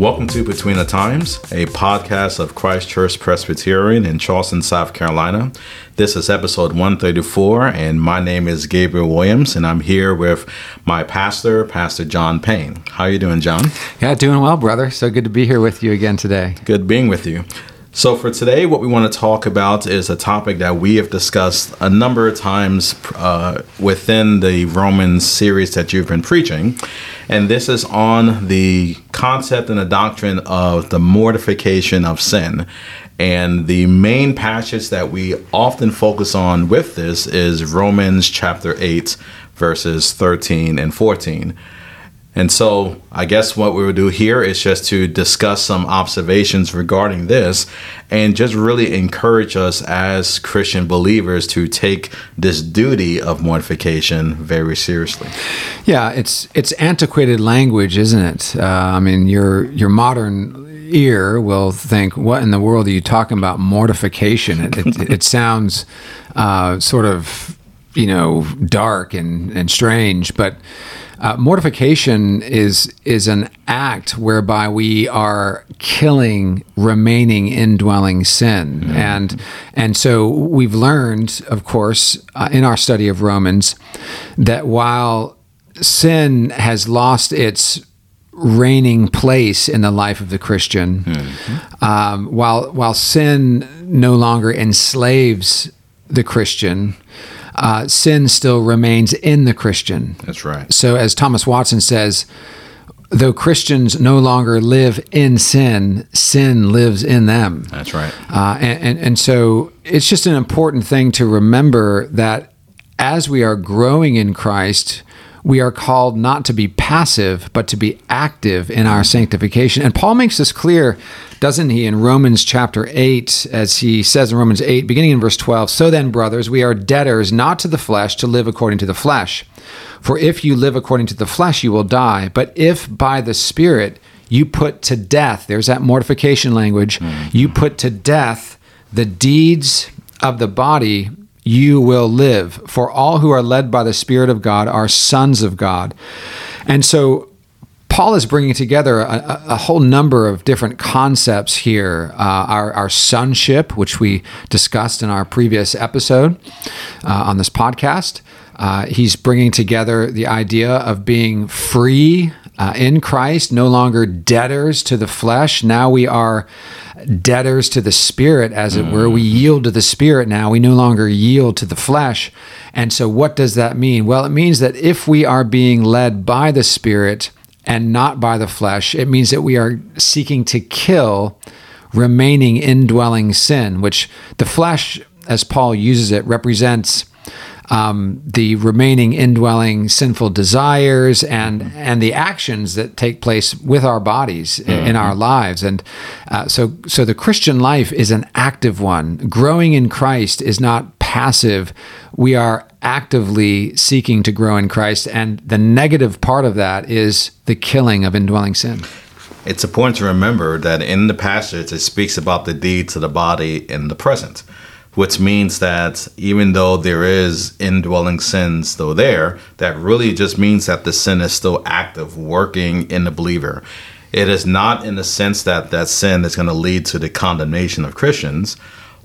Welcome to Between the Times, a podcast of Christ Church Presbyterian in Charleston, South Carolina. This is episode 134, and my name is Gabriel Williams, and I'm here with my pastor, Pastor John Payne. How are you doing, John? Yeah, doing well, brother. So good to be here with you again today. Good being with you. So, for today, what we want to talk about is a topic that we have discussed a number of times uh, within the Romans series that you've been preaching. And this is on the concept and the doctrine of the mortification of sin. And the main passage that we often focus on with this is Romans chapter 8, verses 13 and 14. And so, I guess what we will do here is just to discuss some observations regarding this and just really encourage us as Christian believers to take this duty of mortification very seriously. Yeah, it's it's antiquated language, isn't it? Uh, I mean, your your modern ear will think, "What in the world are you talking about? Mortification." It, it, it sounds uh, sort of you know dark and and strange, but uh, mortification is is an act whereby we are killing remaining indwelling sin, mm-hmm. and and so we've learned, of course, uh, in our study of Romans, that while sin has lost its reigning place in the life of the Christian, mm-hmm. um, while while sin no longer enslaves the Christian uh, sin still remains in the Christian. That's right. So, as Thomas Watson says, though Christians no longer live in sin, sin lives in them. That's right. Uh, and, and, and so it's just an important thing to remember that as we are growing in Christ, we are called not to be passive, but to be active in our sanctification. And Paul makes this clear, doesn't he, in Romans chapter 8, as he says in Romans 8, beginning in verse 12 So then, brothers, we are debtors not to the flesh to live according to the flesh. For if you live according to the flesh, you will die. But if by the Spirit you put to death, there's that mortification language, mm-hmm. you put to death the deeds of the body, you will live. For all who are led by the Spirit of God are sons of God. And so Paul is bringing together a, a, whole number of different concepts here. Uh, our, our, sonship, which we discussed in our previous episode uh, on this podcast. Uh, he's bringing together the idea of being free uh, in Christ, no longer debtors to the flesh. Now we are debtors to the spirit, as it were. We yield to the spirit now. We no longer yield to the flesh. And so, what does that mean? Well, it means that if we are being led by the spirit and not by the flesh, it means that we are seeking to kill remaining indwelling sin, which the flesh, as Paul uses it, represents um, the remaining indwelling sinful desires and and the actions that take place with our bodies mm-hmm. in our lives. And uh, so so the Christian life is an active one. Growing in Christ is not passive. We are actively seeking to grow in Christ. And the negative part of that is the killing of indwelling sin. It's important to remember that in the passage it speaks about the deeds of the body in the present which means that even though there is indwelling sin still there, that really just means that the sin is still active, working in the believer. It is not in the sense that that sin is going to lead to the condemnation of Christians,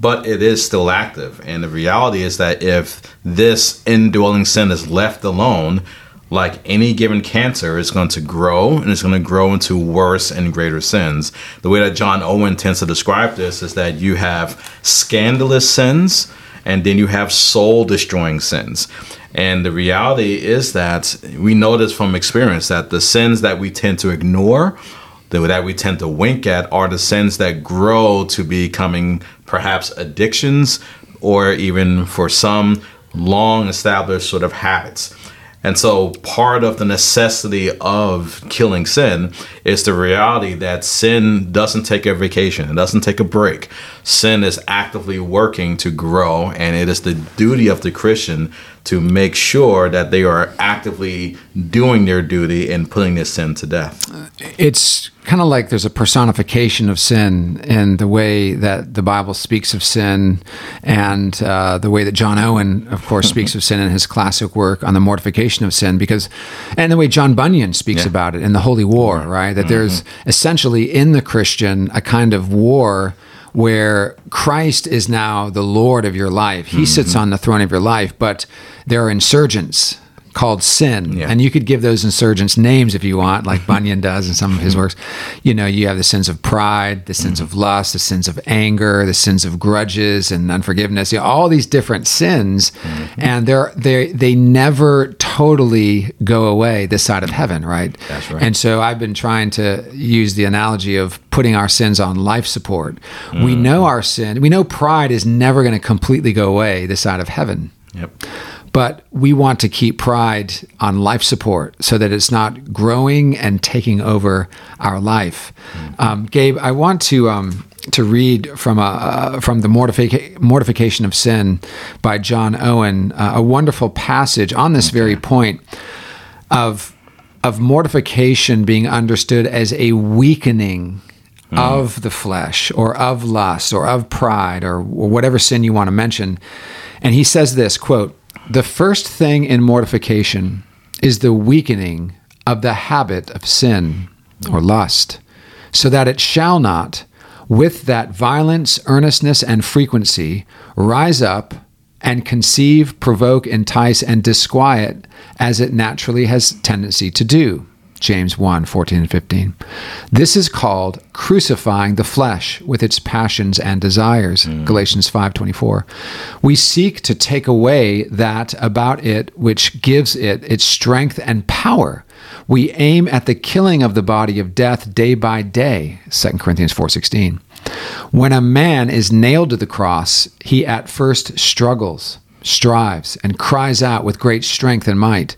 but it is still active. And the reality is that if this indwelling sin is left alone, like any given cancer, is going to grow and it's going to grow into worse and greater sins. The way that John Owen tends to describe this is that you have scandalous sins and then you have soul destroying sins. And the reality is that we know this from experience that the sins that we tend to ignore, that we tend to wink at, are the sins that grow to becoming perhaps addictions or even for some long established sort of habits. And so, part of the necessity of killing sin is the reality that sin doesn't take a vacation, it doesn't take a break. sin is actively working to grow, and it is the duty of the Christian to make sure that they are actively doing their duty and putting this sin to death. It's kind of like there's a personification of sin in the way that the Bible speaks of sin, and uh, the way that John Owen, of course, speaks of sin in his classic work on the mortification of sin, because, and the way John Bunyan speaks Yeah. about it in the Holy War, right? That there's essentially in the Christian a kind of war where Christ is now the Lord of your life. He sits mm-hmm. on the throne of your life, but there are insurgents called sin. Yeah. And you could give those insurgents names if you want, like Bunyan does in some of his works. You know, you have the sins of pride, the sins mm-hmm. of lust, the sins of anger, the sins of grudges and unforgiveness. You know, all these different sins, mm-hmm. and they're they they never totally go away this side of heaven, right? That's right. And so I've been trying to use the analogy of putting our sins on life support. We mm. know our sin. We know pride is never going to completely go away this side of heaven Yep. But we want to keep pride on life support so that it's not growing and taking over our life. Um, Gabe, I want to um, to read from a uh, from the mortific- mortification of sin by John Owen, uh, a wonderful passage on this very point of of mortification being understood as a weakening of the flesh or of lust or of pride or, or whatever sin you want to mention. And he says this quote the first thing in mortification is the weakening of the habit of sin or lust so that it shall not with that violence earnestness and frequency rise up and conceive, provoke, entice, and disquiet as it naturally has tendency to do. James 1 14 and 15. This is called crucifying the flesh with its passions and desires. Mm. Galatians 5 24. We seek to take away that about it which gives it its strength and power. We aim at the killing of the body of death day by day. 2 Corinthians 4:16. When a man is nailed to the cross, he at first struggles, strives, and cries out with great strength and might.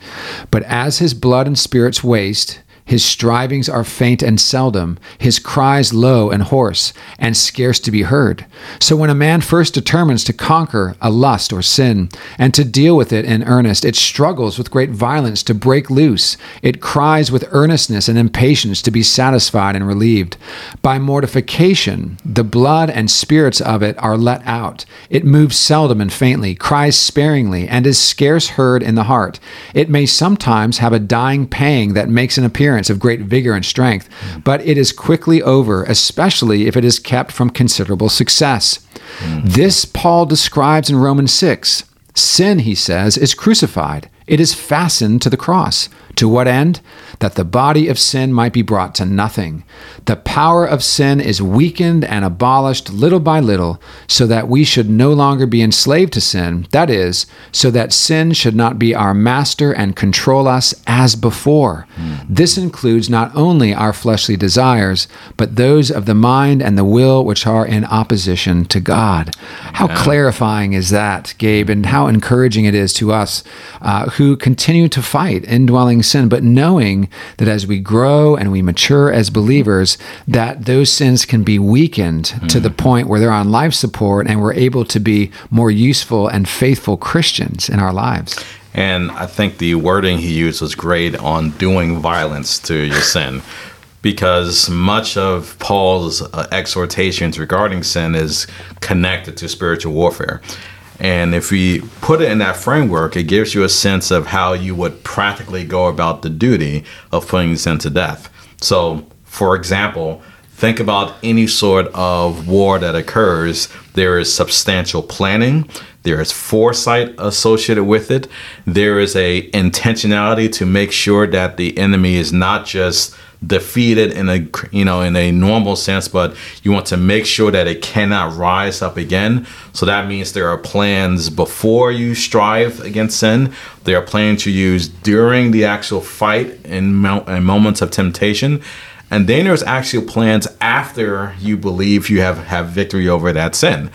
But as his blood and spirits waste, his strivings are faint and seldom, his cries low and hoarse, and scarce to be heard. So when a man first determines to conquer a lust or sin, and to deal with it in earnest, it struggles with great violence to break loose. It cries with earnestness and impatience to be satisfied and relieved. By mortification, the blood and spirits of it are let out. It moves seldom and faintly, cries sparingly, and is scarce heard in the heart. It may sometimes have a dying pang that makes an appearance of great vigor and strength, but it is quickly over, especially if it is kept from considerable success. Mm-hmm. This Paul describes in Romans 6. Sin, he says, is crucified. It is fastened to the cross. To what end? That the body of sin might be brought to nothing. The power of sin is weakened and abolished little by little, so that we should no longer be enslaved to sin. That is, so that sin should not be our master and control us as before. This includes not only our fleshly desires, but those of the mind and the will which are in opposition to God. How clarifying is that, Gabe, and how encouraging it is to us uh, who continue to fight indwelling sin, but knowing that as we grow and we mature as believers, that those sins can be weakened to the point where they're on life support and we're able to be more useful and faithful Christians in our lives. And I think the wording he used was great on doing violence to your sin. Because much of Paul's uh, exhortations regarding sin is connected to spiritual warfare. And if we put it in that framework, it gives you a sense of how you would practically go about the duty of putting sin to death. So, for example, think about any sort of war that occurs, there is substantial planning, there is foresight associated with it, there is a intentionality to make sure that the enemy is not just defeated in a you know in a normal sense but you want to make sure that it cannot rise up again. So that means there are plans before you strive against sin. There are plans you use during the actual fight in moments of temptation. And then there's actual plans after you believe you have have victory over that sin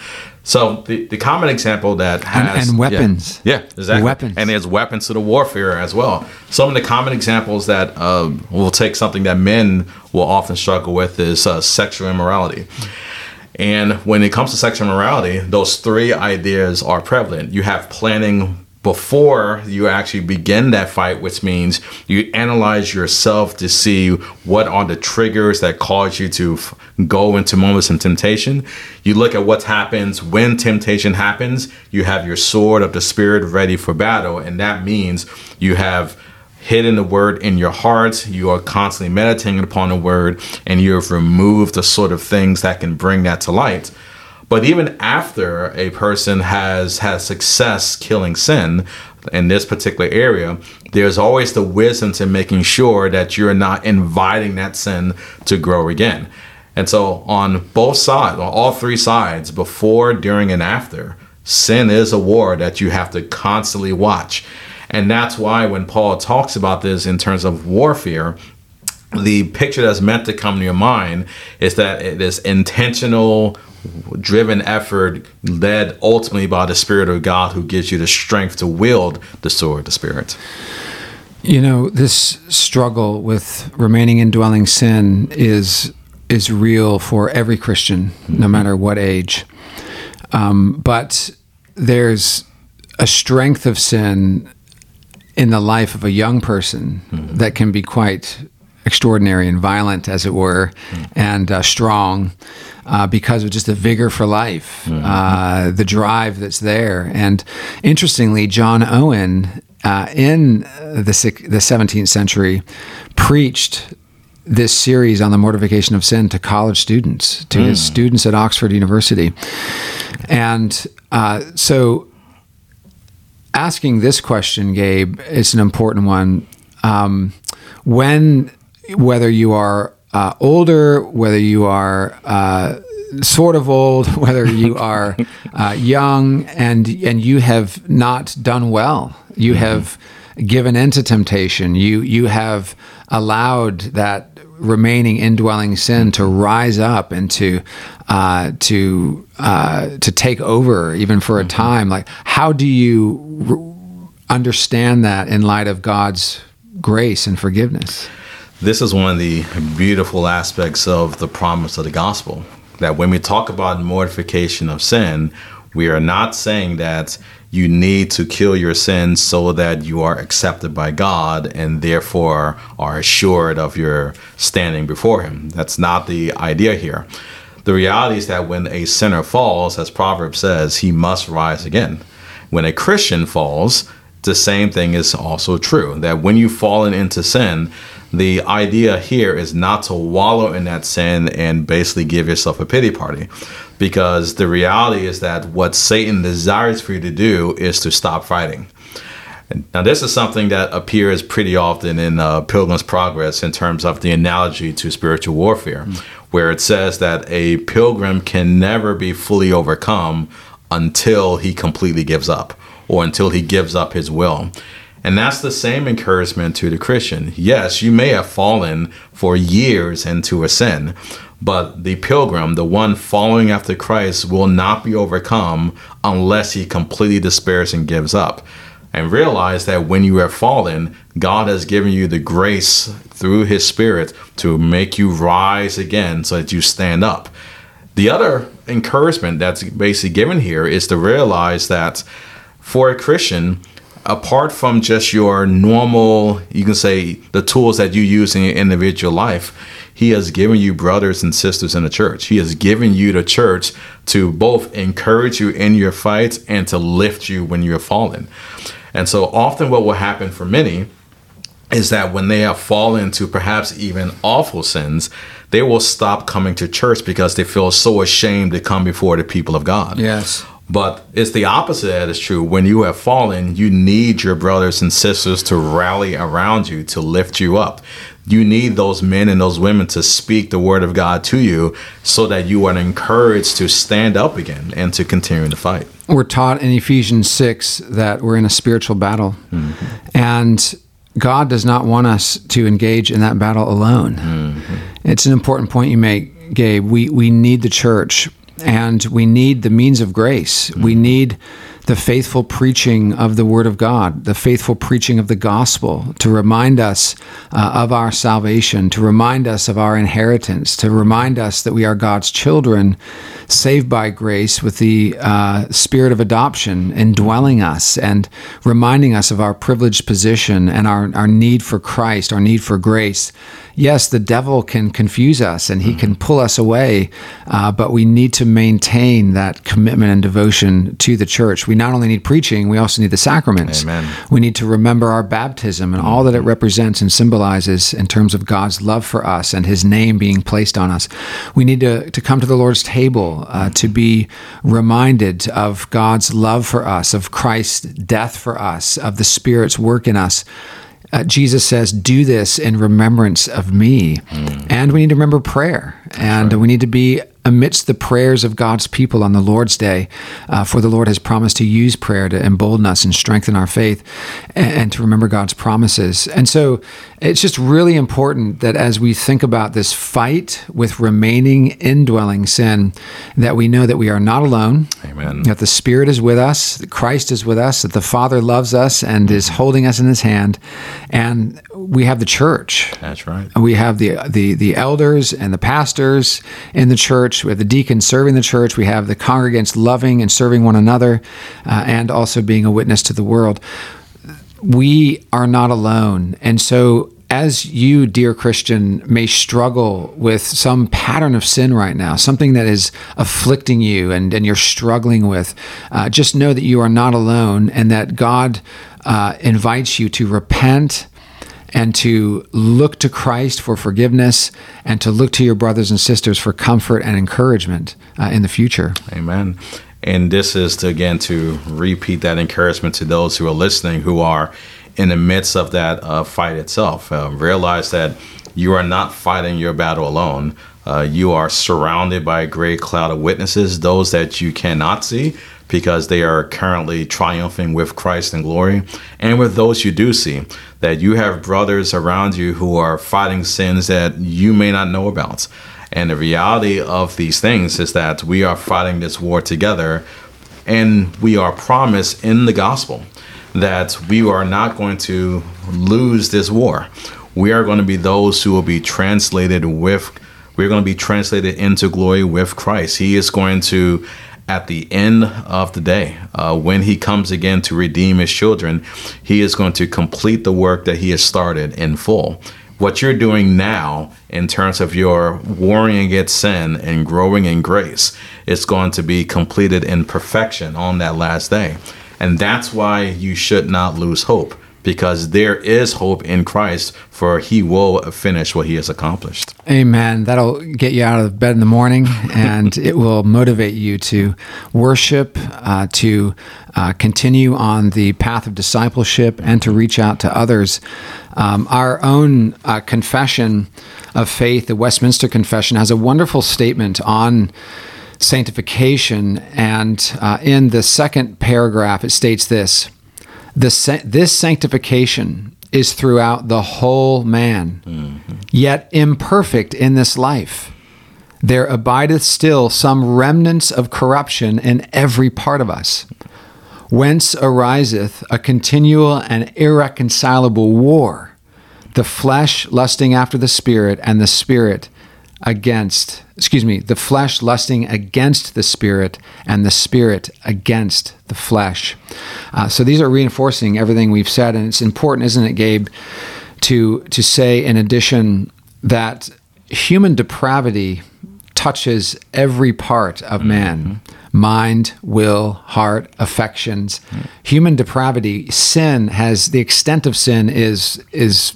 so the, the common example that has and yeah. weapons. yeah, exactly Weapons. and there's weapons to the warfare as well. Some of the common examples that um, will take something that men will often struggle with is uh, sexual immorality. And when it comes to sexual morality, those three ideas are prevalent. You have planning before you actually begin that fight, which means you analyze yourself to see what are the triggers that cause you to f- go into moments of temptation. You look at what happens when temptation happens. You have your sword of the spirit ready for battle, and that means you have hidden the word in your heart. You are constantly meditating upon the word, and you have removed the sort of things that can bring that to light. But even after a person has had success killing sin in this particular area, there's always the wisdom to making sure that you're not inviting that sin to grow again. And so, on both sides, on all three sides, before, during, and after, sin is a war that you have to constantly watch. And that's why when Paul talks about this in terms of warfare, the picture that's meant to come to your mind is that it is intentional driven effort led ultimately by the Spirit of God who gives you the strength to wield the sword of the Spirit. You know, this struggle with remaining indwelling sin is is real for every Christian, mm-hmm. no matter what age. Um, but there's a strength of sin in the life of a young person mm-hmm. that can be quite extraordinary and violent, as it were, mm-hmm. and uh, strong uh, because of just the vigor for life, mm-hmm. uh, the drive that's there. And interestingly, John Owen uh, in the, the 17th century preached this series on the mortification of sin to college students, to mm. his students at Oxford University. And uh, so, asking this question, Gabe, is an important one. Um, when, whether you are uh, older, whether you are uh, sort of old, whether you are uh, young, and and you have not done well. You mm-hmm. have given into temptation. You you have allowed that remaining indwelling sin to rise up and to uh, to uh, to take over, even for a mm-hmm. time. Like, how do you re- understand that in light of God's grace and forgiveness? This is one of the beautiful aspects of the promise of the gospel. That when we talk about mortification of sin, we are not saying that you need to kill your sins so that you are accepted by God and therefore are assured of your standing before Him. That's not the idea here. The reality is that when a sinner falls, as Proverbs says, he must rise again. When a Christian falls, the same thing is also true. That when you've fallen into sin, the idea here is not to wallow in that sin and basically give yourself a pity party because the reality is that what Satan desires for you to do is to stop fighting. Now, this is something that appears pretty often in uh, Pilgrim's Progress in terms of the analogy to spiritual warfare, mm. where it says that a pilgrim can never be fully overcome until he completely gives up or until he gives up his will. And that's the same encouragement to the Christian. Yes, you may have fallen for years into a sin, but the pilgrim, the one following after Christ, will not be overcome unless he completely despairs and gives up. And realize that when you have fallen, God has given you the grace through his spirit to make you rise again so that you stand up. The other encouragement that's basically given here is to realize that for a Christian, apart from just your normal, you can say the tools that you use in your individual life, he has given you brothers and sisters in the church. He has given you the church to both encourage you in your fights and to lift you when you're fallen. And so often what will happen for many is that when they have fallen to perhaps even awful sins, they will stop coming to church because they feel so ashamed to come before the people of God. Yes. But it's the opposite that is true. When you have fallen, you need your brothers and sisters to rally around you, to lift you up. You need those men and those women to speak the word of God to you so that you are encouraged to stand up again and to continue to fight. We're taught in Ephesians 6 that we're in a spiritual battle. Mm-hmm. And God does not want us to engage in that battle alone. Mm-hmm. It's an important point you make, Gabe. We, we need the church and we need the means of grace. Mm-hmm. We need the faithful preaching of the Word of God, the faithful preaching of the gospel, to remind us uh, of our salvation, to remind us of our inheritance, to remind us that we are God's children, saved by grace with the uh, spirit of adoption indwelling us and reminding us of our privileged position and our, our need for Christ, our need for grace yes, the devil can confuse us and he mm-hmm. can pull us away, uh, but we need to maintain that commitment and devotion to the church. We not only need preaching, we also need the sacraments. Amen. We need to remember our baptism and mm-hmm. all that it represents and symbolizes in terms of God's love for us and his name being placed on us. We need to, to come to the Lord's table uh, to be reminded of God's love for us, of Christ's death for us, of the Spirit's work in us uh, Jesus says, Do this in remembrance of me. Mm. And we need to remember prayer. And we need to be amidst the prayers of God's people on the Lord's Day, uh, for the Lord has promised to use prayer to embolden us and strengthen our faith and, and, to remember God's promises. And so it's just really important that as we think about this fight with remaining indwelling sin, that we know that we are not alone. Amen. That the Spirit is with us, that Christ is with us, that the Father loves us and is holding us in his hand. And we have the church. That's right. We have the the the elders and the pastors in the church church. We have the deacons serving the church. We have the congregants loving and serving one another, uh, and also being a witness to the world. We are not alone. And so, as you, dear Christian, may struggle with some pattern of sin right now, something that is afflicting you and, and you're struggling with, uh, just know that you are not alone and that God uh, invites you to repent and to look to Christ for forgiveness and to look to your brothers and sisters for comfort and encouragement uh, in the future. Amen. And this is to again to repeat that encouragement to those who are listening who are in the midst of that uh, fight itself. Uh, realize that you are not fighting your battle alone. Uh, you are surrounded by a great cloud of witnesses, those that you cannot see, because they are currently triumphing with Christ in glory, and with those you do see, that you have brothers around you who are fighting sins that you may not know about. And the reality of these things is that we are fighting this war together, and we are promised in the gospel that we are not going to lose this war. We are going to be those who will be translated with, we're going to be translated into glory with Christ. He is going to at the end of the day, uh, when he comes again to redeem his children, he is going to complete the work that he has started in full. What you're doing now, in terms of your warring against sin and growing in grace, is going to be completed in perfection on that last day. And that's why you should not lose hope because there is hope in Christ, for he will finish what he has accomplished. Amen. That'll get you out of bed in the morning and it will motivate you to worship, uh, to uh, continue on the path of discipleship, and to reach out to others. Um, our own uh, confession of faith, the Westminster Confession, has a wonderful statement on sanctification. And uh, in the second paragraph, it states this the, this sanctification is throughout the whole man, mm-hmm. yet imperfect in this life. There abideth still some remnants of corruption in every part of us, whence ariseth a continual and irreconcilable war, the flesh lusting after the spirit, and the spirit against, excuse me, the flesh lusting against the spirit and the spirit against the flesh. Uh, so these are reinforcing everything we've said, and it's important, isn't it, Gabe, to to say in addition that human depravity touches every part of mm-hmm. man. Mind, will, heart, affections. Mm-hmm. Human depravity, sin has the extent of sin is is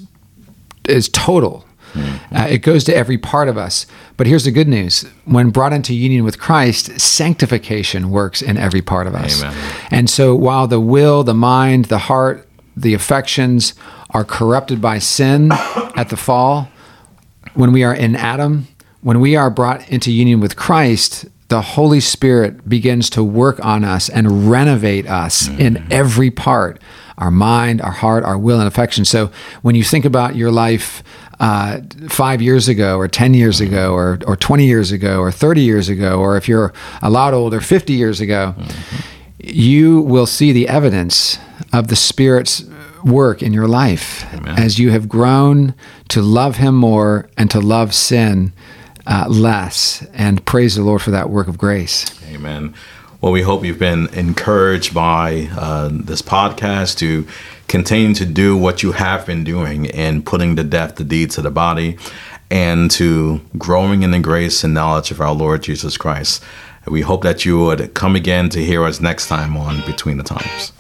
is total Mm-hmm. Uh, it goes to every part of us. But here's the good news when brought into union with Christ, sanctification works in every part of us. Amen. And so while the will, the mind, the heart, the affections are corrupted by sin at the fall, when we are in Adam, when we are brought into union with Christ, the Holy Spirit begins to work on us and renovate us mm-hmm. in every part our mind, our heart, our will, and affection. So when you think about your life uh, five years ago, or 10 years ago, or, or 20 years ago, or 30 years ago, or if you're a lot older, 50 years ago, mm-hmm. you will see the evidence of the Spirit's work in your life Amen. as you have grown to love Him more and to love sin uh, less. And praise the Lord for that work of grace. Amen. Well, we hope you've been encouraged by uh, this podcast to continue to do what you have been doing in putting to death the deeds of the body and to growing in the grace and knowledge of our Lord Jesus Christ. We hope that you would come again to hear us next time on Between the Times.